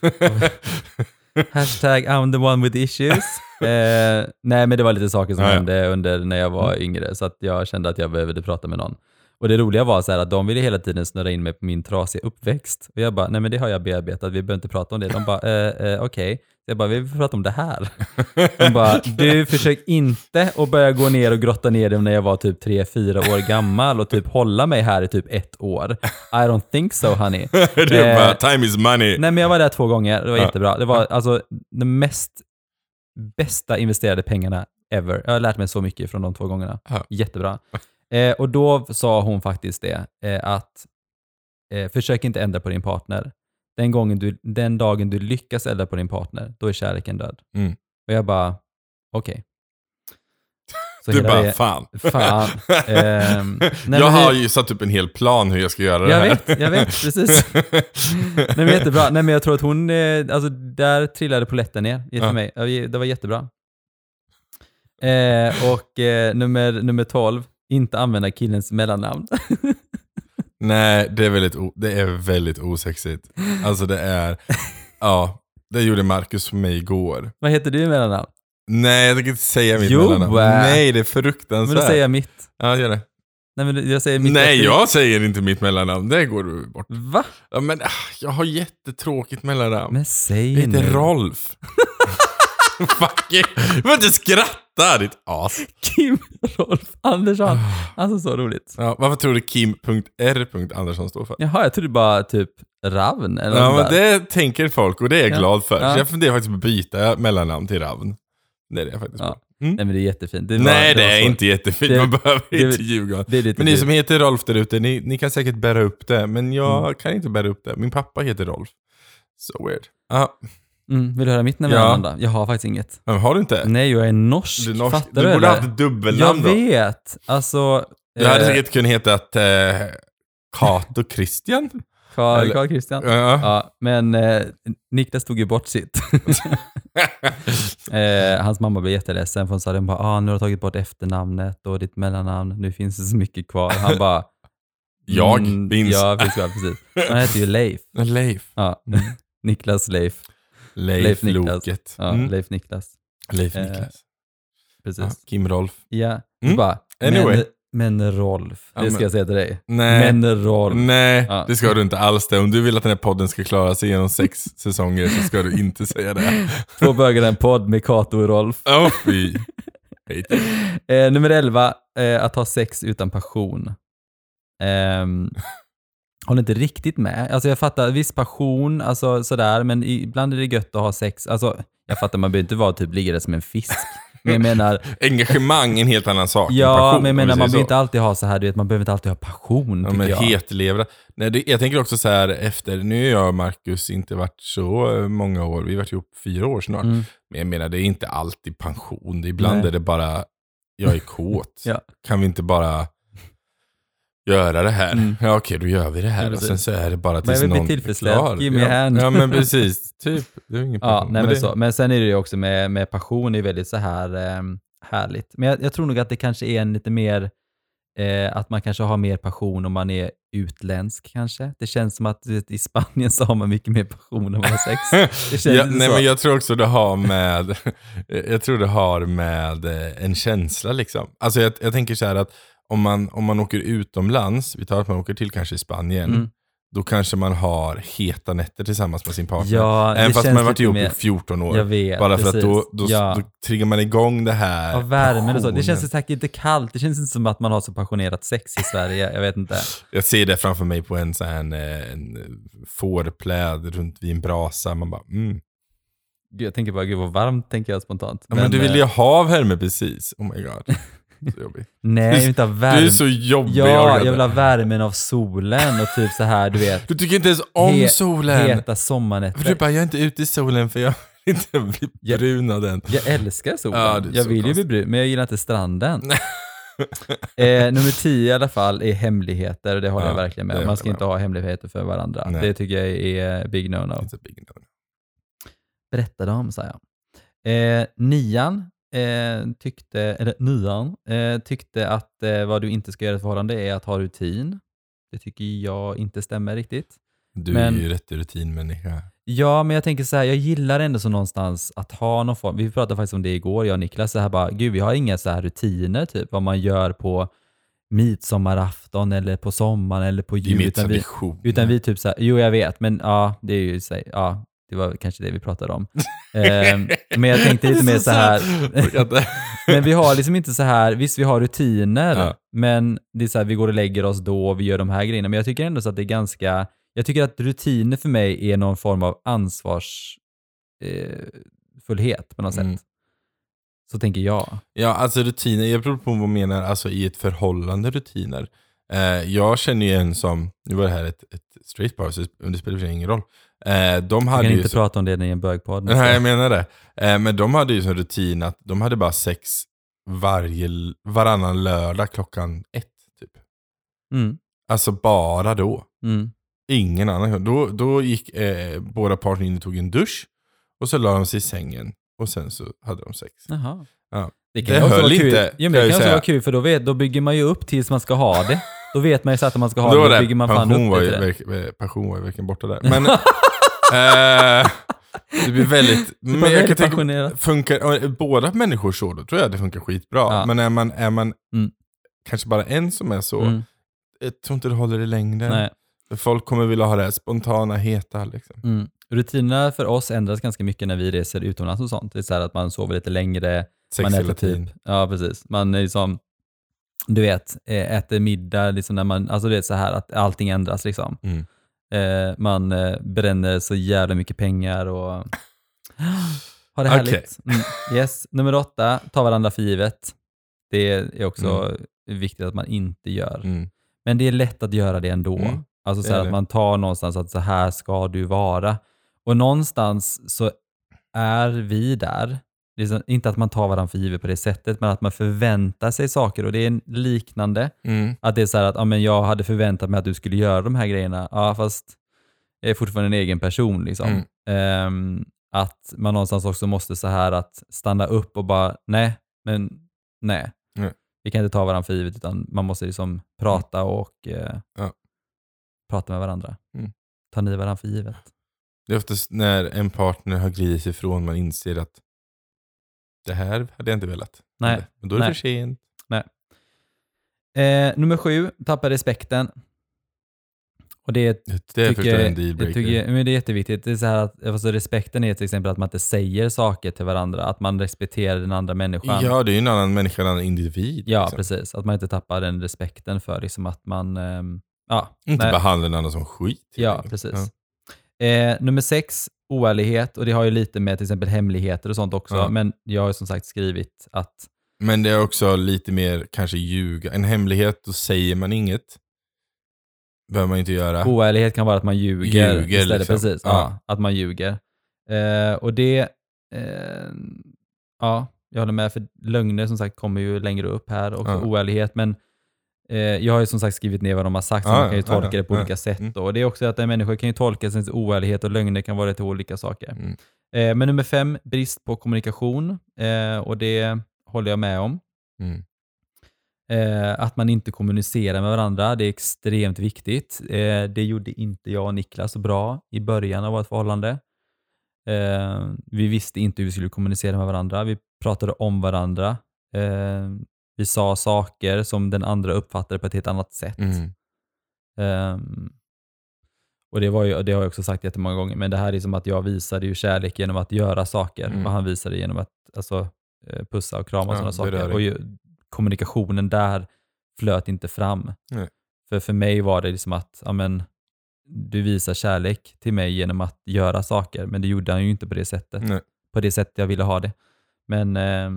Hashtag I'm the one with issues. Eh, nej, men det var lite saker som Ja, ja. hände under när jag var yngre, så att jag kände att jag behövde prata med någon. Och det roliga var så här att de ville hela tiden snurra in mig på min trasiga uppväxt. Och jag bara, nej men det har jag bearbetat, vi behöver inte prata om det. De bara, eh, eh, okej. Så jag bara, vi vill prata om det här. De bara, du försök inte att börja gå ner och grotta ner dig när jag var typ 3-4 år gammal och typ hålla mig här i typ ett år. I don't think so honey. är eh, bara, time is money. Nej men jag var där två gånger, det var jättebra. Det var alltså de mest bästa investerade pengarna ever. Jag har lärt mig så mycket från de två gångerna. Jättebra. Eh, och då sa hon faktiskt det, eh, att eh, försök inte ändra på din partner. Den, gången du, den dagen du lyckas ändra på din partner, då är kärleken död. Mm. Och jag bara, okej. Så Du bara, det- fan. Fan. Ehm, nej, jag har ju satt upp en hel plan hur jag ska göra det Jag här. vet, jag vet, precis. Nej men jättebra. Nej men jag tror att hon, eh, alltså där trillade polletten ner för Ja. mig. Det var jättebra. Eh, och eh, nummer, nummer 12, inte använda killens mellannamn. Nej, det är, väldigt det är väldigt osexigt. Alltså det är, ja, det gjorde Marcus för mig igår. Vad heter du i mellannamn? Nej, jag tänker inte säga mitt Jo, mellannamn. Nej, det är Men fruktansvärt. då säger jag mitt. Ja, gör det. Nej men jag säger mitt Nej, jag säger inte mitt mellannamn. Det går du bort. Va? Ja, men ah, jag har jättetråkigt mellannamn. Men säg Jag heter nu. Rolf. Fuck you. Du får inte skratta, ditt as. Kim Rolf Andersson. Alltså så roligt. Ja, varför tror du Kim.R. Andersson står för? Jaha, jag trodde bara typ Ravn eller Ja, men det tänker folk och det är jag Ja. glad för. Ja. Så jag funderar faktiskt på att byta mellannamn till Ravn. Det är det jag faktiskt Ja. på. Mm. Nej men det är jättefint. Det var- Nej, det, var är inte jättefint. Det- Man behöver det- inte ljuga. Det Men ni som heter Rolf där ute, ni, ni kan säkert bära upp det. Men jag kan inte bära upp det. Min pappa heter Rolf. So weird. Ja, Mm, vill du höra mitt Ja. mellannamn då? Jag har faktiskt inget. men har du inte? Nej, jag är norsk. Du, är norsk. Fattar du du borde haft ett dubbelnamn Jag då. vet. Alltså... Du hade eh, säkert kunnat heta att, eh, Kato Christian. Carl, eller- Carl Christian. Ja. Ja, men eh, Niklas tog ju bort sitt. eh, hans mamma blev jätteledsen för hon sa den bara, ah, nu har du tagit bort efternamnet och ditt mellannamn, nu finns det så mycket kvar. Han bara, Jag mm, finns. Ja, finns kvar, precis. Han heter ju Leif. Leif. Ja. Niklas Leif. Leif, Leif Niklas. Loket. Ja, Mm. Leif Niklas. Leif Eh, Niklas. Precis. Ja, Kim Rolf. Ja, Mm. bara, Anyway. men, men Rolf, Ja, det ska jag säga till dig. Nej. Men Rolf. Nej, Ja. det ska du inte alls det. Om du vill att den här podden ska klara sig genom sex säsonger så ska du inte säga det. Två bögar en podd med Kato och Rolf. Åh fy. Eh, nummer 11, eh, att ha sex utan passion. Ehm, håller inte riktigt med. Alltså jag fattar, viss passion, alltså sådär, men ibland är det gött att ha sex. Alltså, jag fattar, man behöver inte vara typ ligga där som en fisk. Men jag menar, Engagemang är en helt annan sak ja, passion, men jag menar, man behöver inte alltid ha så här, du vet, man behöver inte alltid ha passion, Ja, men jag. hetlevra. Nej, det, jag tänker också så här efter, nu har jag och Marcus inte varit så eh, många år, vi har varit ihop fyra år snart. Mm. Men jag menar, det är inte alltid pension. Ibland Nej. är det bara, jag är kåt. Ja. Kan vi inte bara göra det här? Mm. Ja okej, då gör vi det här. Ja, och sen så är det bara Men tills jag någon tillfredställd. klar. Give me ja. hand. Ja men precis, typ. Det är ingen Ja, nej, men, det, så. men sen är det ju också med, med passion, det är väldigt så här ehm, härligt. Men jag, jag tror nog att det kanske är en lite mer, eh, att man kanske har mer passion om man är utländsk kanske. Det känns som att vet, i Spanien så har man mycket mer passion om man har sex. Det känns ja, nej, så. men jag tror också det har med, jag tror det har med eh, en känsla liksom. Alltså jag, jag tänker så här att om man, om man åker utomlands, vi tar att man åker till kanske Spanien, Mm. då kanske man har heta nätter tillsammans med sin partner. Ja, Även fast man har varit ihop i 14 år. Vet, Bara för att precis. då, då, ja. då triggar man igång det här Ja, värmen och så. Det känns säkert inte kallt. Det känns inte som att man har så passionerat sex i Sverige. Jag vet inte. Jag ser det framför mig på en, sån här, en, en fårpläd runt vid en brasa. Man bara, mm. Gud, jag tänker bara, gud vad varmt tänker jag spontant. Ja, men, du vill eh, ju ha värme precis. Oh my god. Så jobbigt. Nej, jag vill inte ha Du värme. är så jobbig. Ja, jag vill ha värmen av solen och typ så här, du vet. Du tycker inte ens om He- solen. Heta sommarnätter. du bara, jag är inte ute i solen för jag vill inte bli brun av den. Jag älskar solen. Ja, jag vill ju bli konstigt. brun, men jag gillar inte stranden. eh, nummer tio i alla fall är hemligheter, och det håller Ja, jag verkligen med. Man ska inte ha hemligheter för varandra. Nej. Det tycker jag är big no-no. No. Berätta dem, sa jag. Eh, nian eh, tyckte, eller nian, eh, tyckte att eh, vad du inte ska göra i ett förhållande är att ha rutin. Det tycker jag inte stämmer riktigt. Du Men- är ju rätt rutinmänniska. Ja, men jag tänker så här, jag gillar ändå så någonstans att ha någon form, vi pratade faktiskt om det igår, jag och Niklas, så här bara, gud vi har inga så här rutiner, typ vad man gör på midsommarafton eller på sommaren eller på Det är jul. Utan vi, utan vi typ så här, jo jag vet, men ja, det är ju så ja, det var kanske det vi pratade om. Ehm, men jag tänkte lite mer så här, men vi har liksom inte så här, visst vi har rutiner, Ja. men det är så här, vi går och lägger oss då och vi gör de här grejerna. Men jag tycker ändå så att det är ganska, jag tycker att rutiner för mig är någon form av ansvarsfullhet eh, på något Mm. sätt. Så tänker jag. Ja, alltså rutiner. Jag beror på vad man menar alltså i ett förhållande rutiner. Eh, jag känner ju en som, nu var det här ett, ett straight par, så det spelar ingen roll. Eh, de Jag hade kan ju inte så, prata om det i en bögpodd. Nej, jag menar det. Eh, men de hade ju som rutin att de hade bara sex varje, varannan lördag klockan ett. Typ. Mm, Alltså bara då. mm. Ingen annan. Då, då gick eh, båda parterna in och tog en dusch. Och så la de sig i sängen. Och sen så hade de sex. Jaha. Ja. Det kan Det också höll vara kul. inte, Jo, men kan jag det kan också säga. vara kul för då, vet, då bygger man ju upp tills man ska ha det. Då vet man ju så att man ska ha det, då bygger man fan upp var ju, det. verk, passion var ju verkligen borta där. Men eh, det blir väldigt... Men jag kan tänka, funkar, båda människor så, då tror jag det funkar skitbra. Ja. Men är man, är man Mm. kanske bara en som är så, Mm, jag tror inte det håller i längden. nej. Folk kommer vilja ha det här spontana, heta. Liksom. Mm. Rutinerna för oss ändras ganska mycket när vi reser utomlands och sånt. Det är så att man sover lite längre, Sex man äter typ, ja precis, man är liksom, du vet, eh, äter middag, liksom när man, alltså det är så här att allting ändras liksom. Mm. Eh, man eh, bränner så jävla mycket pengar och har det härligt. Mm. Yes. Nummer åtta, ta varandra för givet. Det är också viktigt att man inte gör. Mm. Men det är lätt att göra det ändå. Mm, Alltså så att man tar någonstans att så här ska du vara. Och någonstans så är vi där. Så, inte att man tar varandra för givet på det sättet, men att man förväntar sig saker och det är liknande. Mm. Att det är så här att ja, men jag hade förväntat mig att du skulle göra de här grejerna, ja fast jag är fortfarande en egen person. Liksom. Mm. Ehm, att man någonstans också måste så här att stanna upp och bara, nej, men nej. Nej. Vi kan inte ta varandra för givet utan man måste liksom prata och eh, Ja. prata med varandra. Mm. Ta ni varandra för givet? Det är oftast när en partner har glidit ifrån man inser att det här hade jag inte velat. Nej. Men då är det Nej. för sent. Eh, nummer sju, tappa respekten. Och det Det är förstås en dealbreaker. tycker, men det är jätteviktigt. Det är så här att, alltså respekten är till exempel att man inte säger saker till varandra, att man respekterar den andra människan. Ja, det är ju en annan människa, en annan individ. Ja, liksom. precis. Att man inte tappar den respekten för liksom att man... ehm, ja, Inte nej. behandla den andra som skit. Ja, precis. Eh, nummer sex, oärlighet. Och det har ju lite med till exempel hemligheter och sånt också. Ja. Men jag har ju som sagt skrivit att Men det är också lite mer kanske ljuga. En hemlighet, då säger man inget. behöver man inte göra. oärlighet kan vara att man ljuger, Ljuger, istället. liksom. Precis, ja. Ja. att man ljuger. Eh, och det... Eh, ja, jag håller med. För lögner som sagt kommer ju längre upp här. Också Ja. oärlighet. Men jag har ju som sagt skrivit ner vad de har sagt, så Ja, man kan ju tolka ja, det på ja. olika sätt. Mm. Och det är också att en människa kan ju tolka sin oärlighet och lögner kan vara till olika saker. Mm. Eh, men nummer fem, brist på kommunikation. Eh, och det håller jag med om. Mm. Eh, att man inte kommunicerar med varandra, det är extremt viktigt. Eh, det gjorde inte jag och Niklas bra i början av vårt förhållande. Eh, vi visste inte hur vi skulle kommunicera med varandra. Vi pratade om varandra. Vi sa saker som den andra uppfattade på ett helt annat sätt. Mm. Ehm, och det, var ju, det har jag också sagt jättemånga gånger, men det här är som att jag visade ju kärlek genom att göra saker Mm. och han visade genom att alltså, eh, pussa och krama och Ja, sådana saker. Och ju, kommunikationen där flöt inte fram. Nej. För för mig var det liksom att ja, men, du visar kärlek till mig genom att göra saker, men det gjorde han ju inte på det sättet. Nej. På det sättet jag ville ha det. Men eh,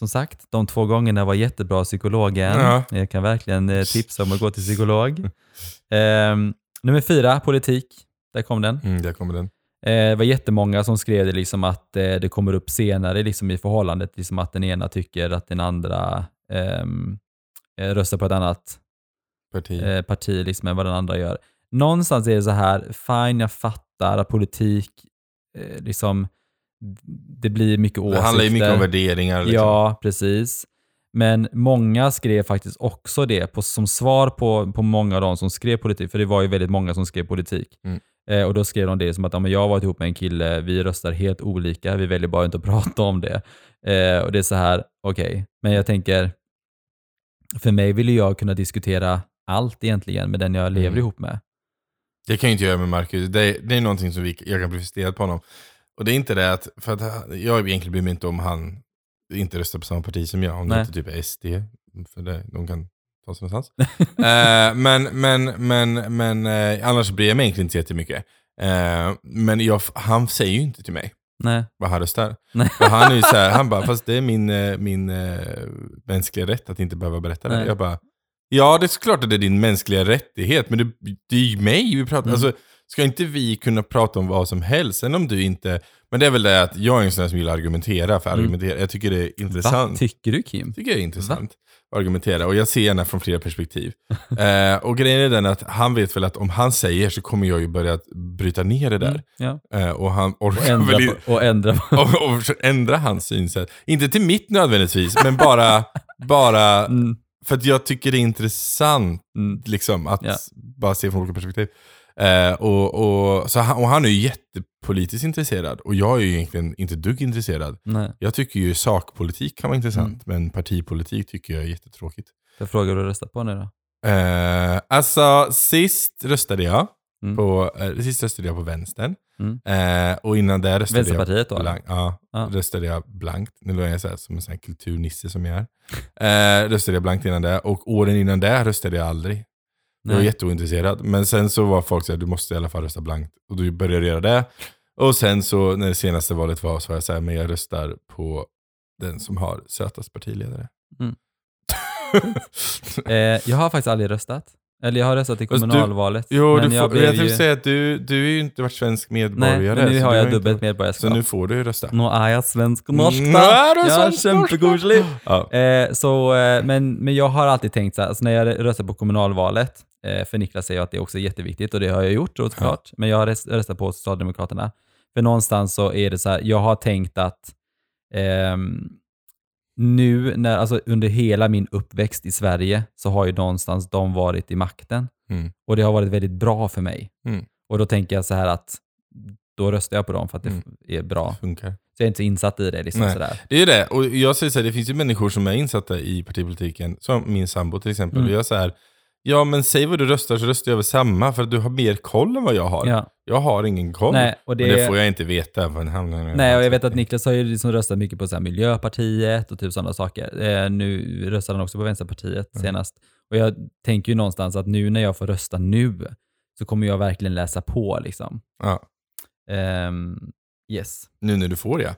som sagt, de två gångerna var jättebra psykologen. Ja. Jag kan verkligen eh, tipsa om att gå till psykolog. Ehm, nummer fyra, politik. Där kom den. Mm, där kommer den. Eh, det var jättemånga som skrev det liksom att eh, det kommer upp senare liksom i förhållandet, liksom att den ena tycker att den andra ehm, eh, röstar på ett annat Parti. eh, parti liksom än vad den andra gör. Någonstans är det så här, fine jag fattar att politik, eh, liksom, det blir mycket åsikter. det handlar ju mycket om värderingar. Liksom. Ja, precis. Men många skrev faktiskt också det på, som svar på, på många av de som skrev politik, för det var ju väldigt många som skrev politik. Mm. Eh, och då skrev de det som att ja, men jag har varit ihop med en kille, vi röstar helt olika, vi väljer bara inte att prata om det. Eh, och det är så här, okej, men jag tänker, för mig vill ju jag kunna diskutera allt egentligen med den jag lever Mm. ihop med. Det kan jag inte göra med Marcus. Det är, det är någonting som vi, jag kan bli frustrerad på honom. Och det är inte det att, för att jag egentligen bryr mig inte om han inte röstar på samma parti som jag. Om det inte typ är SD. För det, de kan ta sig någonstans. eh, men men, men, men eh, annars bryr jag mig egentligen inte så jättemycket. Eh, men jag, han säger ju inte till mig Nej. vad han röstar. Nej. För han är ju så här, han bara, fast det är min, eh, min eh, mänskliga rätt att inte behöva berätta det. Nej. Jag bara, ja det är såklart att det är din mänskliga rättighet, men det, det är ju mig vi pratar Mm. Alltså, ska inte vi kunna prata om vad som helst? Sen om du inte, men det är väl det att jag är en sån som gillar att argumentera för att Mm. argumentera. Jag tycker det är Vad intressant. tycker du Kim? tycker jag är intressant att argumentera och jag ser gärna från flera perspektiv. eh, och grejen är den att han vet väl att om han säger så kommer jag ju börja bryta ner det där. Mm, ja. Eh, och han Och orkar ändra, väl på, och ändra och, och ändra hans synsätt. Inte till mitt nödvändigtvis, men bara, bara Mm, för att jag tycker det är intressant mm, liksom, att Ja. bara se från olika perspektiv. Eh, och, och, så han, och han är ju jättepolitiskt intresserad och jag är ju egentligen inte dugg intresserad. nej. Jag tycker ju sakpolitik kan vara intressant, Mm. men partipolitik tycker jag är jättetråkigt. Jag frågar du röstar på nu då? Eh, alltså sist röstade jag Mm. på, eh, sist röstade jag på vänstern. Mm. Eh, och innan det röstade jag Vänsterpartiet då? eller? blankt. Ja, Ja. röstade jag blankt. Nu låter jag så här, som en sån kulturnisse som jag är. Eh, röstade jag blankt innan det. Och åren innan det röstade jag aldrig. Jag var Nej. jätteointresserad. Men sen så var folk så här, du måste i alla fall rösta blankt. Och då började jag göra det. Och sen så när det senaste valet var så var jag så här, men jag röstar på den som har sötast partiledare. Mm. Eh, jag har faktiskt aldrig röstat. Eller jag har röstat i Fast du- kommunalvalet. jo, men du jag får, jag tänkte ju... säga att du, du är ju inte varit svensk Nej, medborgare. men nu har jag inte- dubbelt medborgarskap. Så nu får du ju rösta. Nå är jag svensk och norsk Mm, då. är du Ja. Eh, så, eh, men, men jag har alltid tänkt så här, alltså när jag röstar på kommunalvalet, för Niklas säger att det också är jätteviktigt och det har jag gjort såklart, men jag har röst- röstat på Socialdemokraterna. För någonstans så är det så här, jag har tänkt att ehm, nu, när, alltså under hela min uppväxt i Sverige, så har ju någonstans de varit i makten. Mm. Och det har varit väldigt bra för mig. Mm. Och då tänker jag så här att då röstar jag på dem för att det Mm. är bra. Funkar. Så jag är inte så insatt i det. Liksom Nej. sådär. Det är det. Och jag säger så här, det finns ju människor som är insatta i partipolitiken, som min sambo till exempel. Mm. Och jag, så här, Ja, men säg vad du röstar så röstar jag väl samma, för att du har mer koll än vad jag har. Ja. Jag har ingen koll. Nej, och det, Men det får jag inte veta. Nej, och jag vet att Niklas har ju liksom röstat mycket på så här Miljöpartiet och typ sådana saker. Eh, nu röstade han också på Vänsterpartiet Mm. senast. Och jag tänker ju någonstans att nu när jag får rösta nu så kommer jag verkligen läsa på liksom. Ja, Ehm, yes. nu när du får det.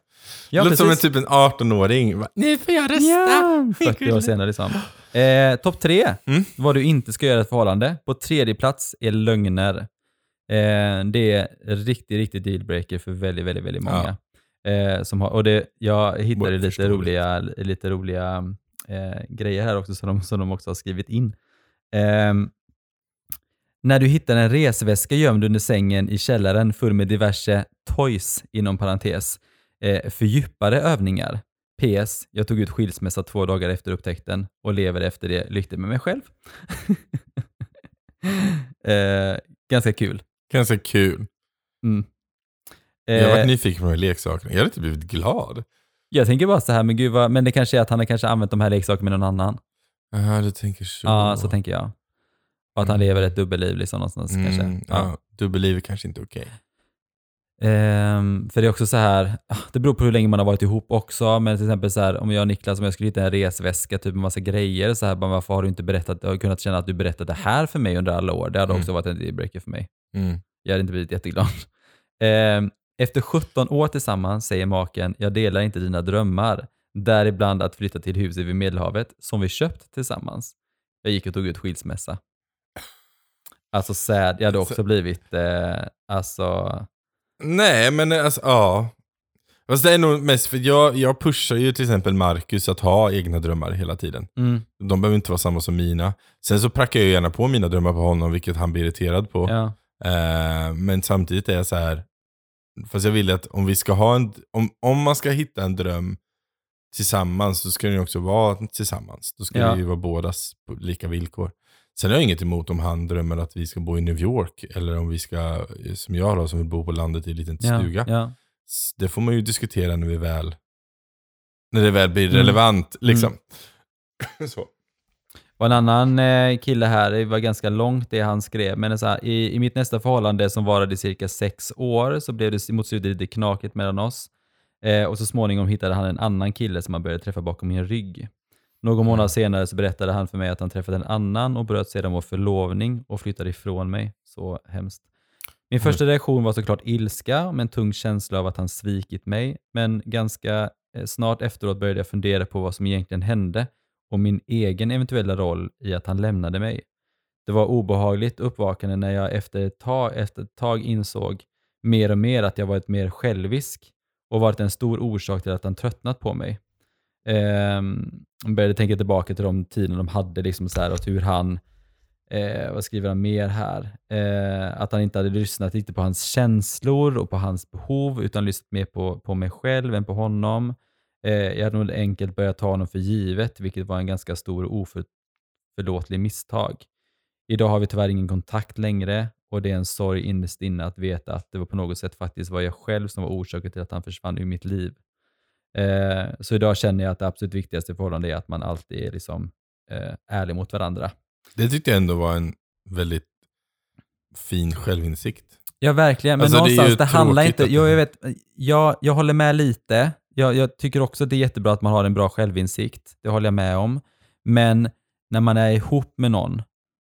Ja, det låter som en typ en 18-åring. Va, Nu får jag rösta! Ja, 40 år senare liksom. Eh, Topp tre, Mm. vad du inte ska göra i ett förhållande. På tredje plats är lögner. Eh, det är riktigt, riktigt dealbreaker för väldigt, väldigt, väldigt många. Eh, som har, och det, jag hittade lite roliga, lite roliga eh, grejer här också som de, som de också har skrivit in. Ehm, när du hittar en resväska gömd under sängen i källaren full med diverse toys, inom parentes, eh, fördjupade övningar. PS. Jag tog ut skilsmässa två dagar efter upptäckten och lever efter det lycklig med mig själv. eh, ganska kul. Ganska kul. Mm. Jag har varit Eh, nyfiken på de här leksakerna. Jag hade inte blivit glad. jag tänker bara så här, men gud vad, men det kanske är att han har kanske använt de här leksakerna med någon annan. Ja, du tänker så. Ja, så tänker jag. Och att han lever ett dubbelliv liksom någonstans mm, kanske. Ja. Dubbelliv är kanske inte okej. Ehm, för det är också så här, ah, det beror på hur länge man har varit ihop också, men till exempel så här, om jag och Niklas, om jag skulle hitta en resväska, typ med massa grejer, så här, bara, varför har du inte berättat, kunnat känna att du berättat det här för mig under alla år? Det hade Mm. också varit en dealbreaker för mig. Mm. Jag hade inte blivit jätteglad. Ehm, efter 17 år tillsammans säger maken, jag delar inte dina drömmar, däribland att flytta till huset vid Medelhavet som vi köpt tillsammans. Jag gick och tog ut skilsmässa. Alltså sad, jag hade också blivit, eh, alltså, Nej, men alltså, ja. Fast det är nog mest för jag, jag pushar ju till exempel Marcus att ha egna drömmar hela tiden. mm, De behöver inte vara samma som mina. Sen så prackar jag gärna på mina drömmar på honom, vilket han blir irriterad på. ja, Eh, men samtidigt är jag så här. Fast jag vill att om vi ska ha en, om, om man ska hitta en dröm tillsammans, så ska den ju också vara tillsammans. Då ska Ja. det ju vara bådas på lika villkor. Sen har jag inget emot om han drömmer att vi ska bo i New York, eller om vi ska, som jag då, som vill bo på landet i en liten ja, stuga. ja. Det får man ju diskutera när vi väl, när det väl blir Mm. relevant. Liksom. så. Och en annan eh, kille här, det var ganska långt det han skrev, men så här, i, i mitt nästa förhållande som varade cirka sex år så blev det mot slutet lite knakigt mellan oss. Eh, och så småningom hittade han en annan kille som han började träffa bakom min rygg. Någon månad senare så berättade han för mig att han träffat en annan och bröt sedan vår förlovning och flyttade ifrån mig. Så hemskt. Min första reaktion var såklart ilska med en tung känsla av att han svikit mig, men ganska eh, snart efteråt började jag fundera på vad som egentligen hände och min egen eventuella roll i att han lämnade mig. Det var obehagligt uppvaknande när jag efter ett tag, efter ett tag insåg mer och mer att jag varit mer självisk och varit en stor orsak till att han tröttnat på mig. Eh, jag började tänka tillbaka till de tiderna de hade liksom så här, och hur han, eh, vad skriver han mer här? Eh, att han inte hade lyssnat riktigt på hans känslor och på hans behov utan lyssnat mer på, på mig själv än på honom. Eh, jag hade nog enkelt börjat ta honom för givet, vilket var en ganska stor och oförlåtlig misstag. Idag har vi tyvärr ingen kontakt längre och det är en sorg innerst inne att veta att det var på något sätt faktiskt var jag själv som var orsaken till att han försvann ur mitt liv. Eh, så idag känner jag att det absolut viktigaste i förhållande är att man alltid är liksom, eh, ärlig mot varandra. Det tyckte jag ändå var en väldigt fin självinsikt. Ja, verkligen. Men Alltså, det någonstans, det, handlar tråkigt inte... Jo, det- jag, vet, jag, jag håller med lite. Jag, jag tycker också att det är jättebra att man har en bra självinsikt. Det håller jag med om. Men när man är ihop med någon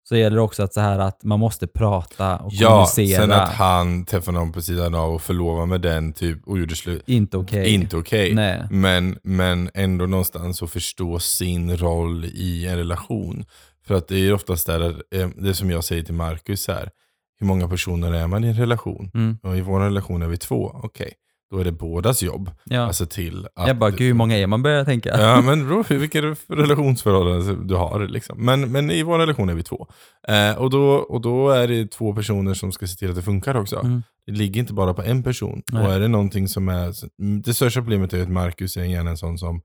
så gäller det också att, så här att man måste prata och Ja, kommunicera. sen att han träffade någon på sidan av och förlovade med den typ och gjorde slut. Inte okej. Inte okej. Nej. Men, men ändå någonstans att förstå sin roll i en relation. För att det är oftast där, eh, det som jag säger till Marcus här. Hur många personer är man i en relation? Mm. Och i vår relation är vi två. Okej, då är det bådas jobb Ja. att se till att... jag bara, gud hur många är man börjar tänka. Ja men bro, vilka relationsförhållanden du har liksom. Men, men i vår relation är vi två. Eh, och, då, och då är det två personer som ska se till att det funkar också. Mm. Det ligger inte bara på en person. Nej. Och är det någonting som är... Det största problemet är att Marcus är gärna en sån som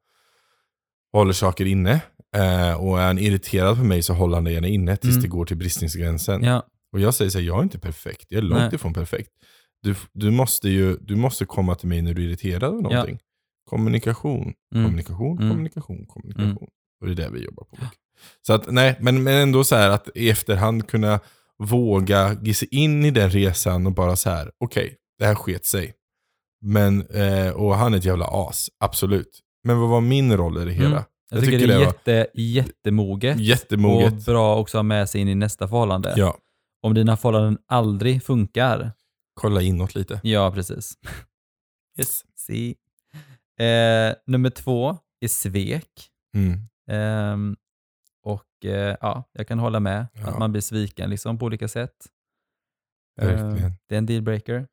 håller saker inne. Eh, och är han irriterad på mig så håller han det gärna inne tills Mm. det går till bristningsgränsen. Ja. Och jag säger så här, jag är inte perfekt. Jag är långt Nej. ifrån perfekt. Du, du, måste ju, du måste komma till mig när du är irriterad över någonting. Kommunikation, Mm. kommunikation, Mm. kommunikation, kommunikation. Och det är det vi jobbar på. Så att nej, men, men ändå så här att i efterhand kunna våga ge sig in i den resan och bara så här, okej, det här sket sig. Men, eh, och han är ett jävla as, absolut. Men vad var min roll i det hela? Mm. Jag, tycker, det är jätte, jättemoget. Jättemoget. Och bra också att ha med sig in i nästa förhållande. Ja, Om dina förhållanden aldrig funkar. Kolla inåt lite. Ja, precis. Yes. Si. Eh, nummer två är svek. Mm. Ehm, och eh, ja, jag kan hålla med Ja. att man blir sviken liksom på olika sätt. Verkligen. Eh, det är en dealbreaker.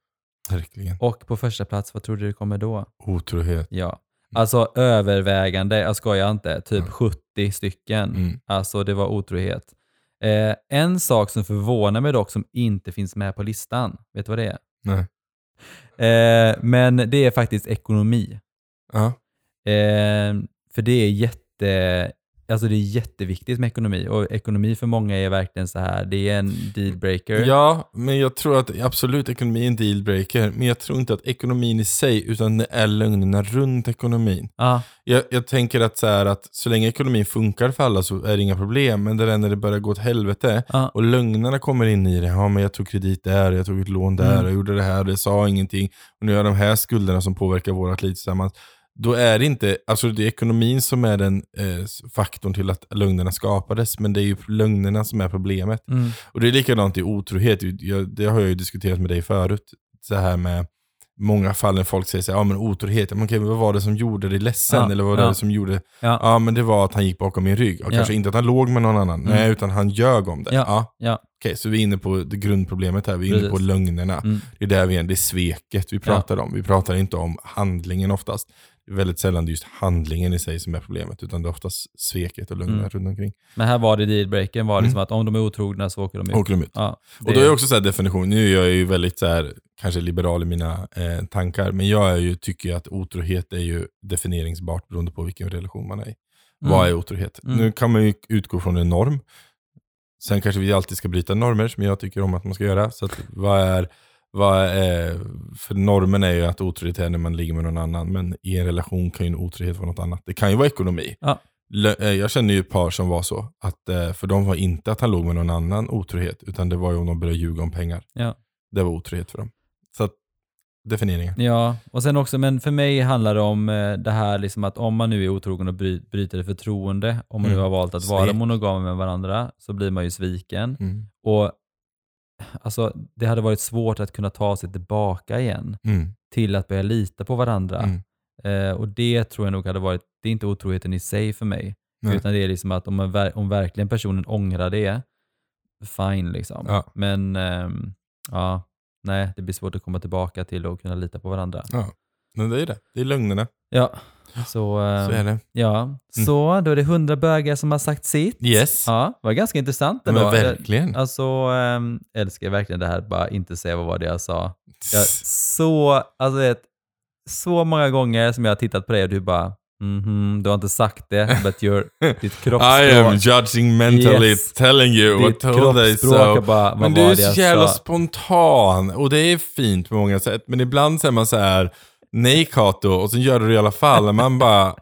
Verkligen. Och på första plats, vad tror du det kommer då? Otrohet. Ja. Alltså övervägande, jag skojar inte, typ Ja. 70 stycken. Mm. Alltså det var otrohet. Eh, en sak som förvånar mig dock som inte finns med på listan, vet du vad det är? Nej. Eh, men det är faktiskt ekonomi. Ja. Eh, för det är jätte, alltså det är jätteviktigt med ekonomi och ekonomi för många är verkligen så här, det är en dealbreaker. ja, men jag tror att absolut ekonomi är en dealbreaker. Men jag tror inte att ekonomin i sig, utan det är lögnerna runt ekonomin. Ja, Jag, jag tänker att så, här, att så länge ekonomin funkar för alla så är det inga problem. Men det är när det börjar gå åt helvete ja, och lögnerna kommer in i det. Ja, men jag tog kredit där, jag tog ett lån där, Mm. jag gjorde det här, det sa ingenting. Och nu har jag de här skulderna som påverkar vårt liv tillsammans. Då är det inte, alltså det är ekonomin som är den eh, faktorn till att lögnerna skapades, men det är ju lögnerna som är problemet. mm, Och det är likadant i otrohet, jag, det har jag ju diskuterat med dig förut. Så här med många fall när folk säger så här, ja men otrohet, men okej, vad var det som gjorde dig ledsen? Ja, Eller vad var ja. det som gjorde, ja, ja men det var att han gick bakom min rygg. Ja. Kanske inte att han låg med någon annan, Mm. nej utan han ljög om det. Ja. Ja. Okej, så vi är inne på det grundproblemet här, vi är inne på Precis. lögnerna. mm, Det är där vi är, det är sveket vi pratar om. Vi pratar inte om handlingen oftast. Det väldigt sällan det är just handlingen i sig som är problemet, utan det är oftast sveket och lögnerna Mm. runt omkring. Men här var det dealbreakern var liksom att om de är otrogna så åker de ut. Åker de ut. Ja, Och då är jag också så här definition, nu är jag ju väldigt så här, kanske liberal i mina eh, tankar, men jag är ju, tycker ju att otrohet är ju definieringsbart beroende på vilken relation man är i. Vad är otrohet? Mm. Nu kan man ju utgå från en norm. Sen kanske vi alltid ska bryta normer som jag tycker om att man ska göra. Så att, vad är, vad är, för normen är ju att otrohet är när man ligger med någon annan, men i en relation kan ju en otrohet vara något annat. Det kan ju vara ekonomi. Ja. Eh, Jag känner ju ett par som var så, att eh, för de var inte att han låg med någon annan otrohet, utan det var ju om de började ljuga om pengar. Ja. Det var otrohet för dem. Så att, definieringen. Ja, och sen också, men för mig handlar det om eh, det här liksom att om man nu är otrogen och bry, bryter ett förtroende, om man nu Mm. har valt att vara Svek. monogama med varandra, så blir man ju sviken. Mm. Och alltså, det hade varit svårt att kunna ta sig tillbaka igen Mm. till att börja lita på varandra. Mm. Eh, och det tror jag nog hade varit, det är inte otroheten i sig för mig, Nej. utan det är liksom att om, man, om verkligen personen ångrar det, fine liksom. Ja. Men ehm, ja, nej, det blir svårt att komma tillbaka till och kunna lita på varandra. Ja. Men det är det. Det är lögnerna. Ja, så, ehm, Så är det. ja. så då är det hundra bögar som har sagt sitt. Yes. Ja, det var ganska intressant Men ändå. verkligen. Alltså, ähm, älskar jag verkligen det här, bara inte säga vad var det jag sa. Jag, så, alltså vet, så många gånger som jag har tittat på dig och du bara, mhm, du har inte sagt det, but you're, ditt I am kroppsspråk, judging mentally, Yes. telling you what ditt told they kroppsspråk so. bara, Men du är så jävla sa? spontan och det är fint på många sätt. Men ibland säger man så här nej Kato, och så gör du det i alla fall. Man bara,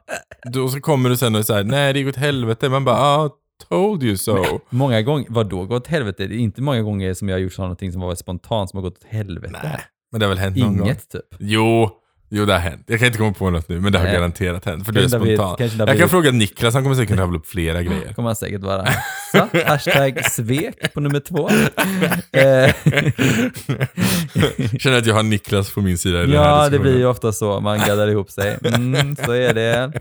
då så kommer du sen och säger nej det gick åt helvete. Man bara, ah, told you so. Många gånger, vadå gått åt helvete? Det är inte många gånger som jag har gjort någonting som var spontant som har gått åt helvete. Nej, men det har väl hänt någon gång? Inget typ. Jo, jo det har hänt. Jag kan inte komma på något nu, men det har Nej. garanterat hänt. För du är spontan. kanske Jag kan fråga Niklas, han kommer säkert kunna rabbla upp flera grejer. kommer han säkert vara. Så, hashtag svek på nummer två. Eh, Känner att jag har Niklas på min sida i den här ja, det blir ju ofta så. Man gaddar ihop sig. Mm, så är det.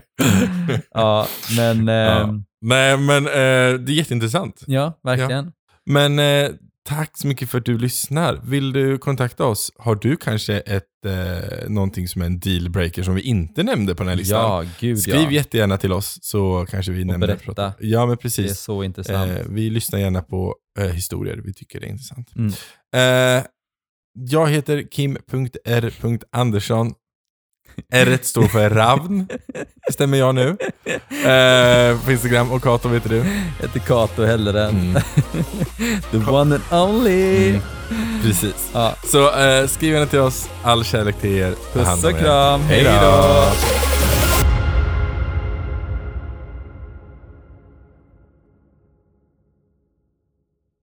Ja, men... Ja. Eh, Nej, men eh, det är jätteintressant. ja, verkligen. Men eh, tack så mycket för att du lyssnar. Vill du kontakta oss? Har du kanske ett, eh, någonting som är en dealbreaker som vi inte nämnde på den här listan? Ja, gud Skriv ja. jättegärna till oss så kanske vi nämner berätta. pratar. Ja, men Det är precis. så intressant. Eh, vi lyssnar gärna på eh, historier vi tycker är intressant. Mm. Eh, jag heter kim.r.andersson. R står för Ravn. Stämmer jag nu. Eh, på Instagram. Och Kato vet du. Jag heter Kato Helleren. Mm. The one and only. Mm. Precis. Ja. Så eh, skriv gärna till oss. All kärlek till er. Puss och kram. Hej då.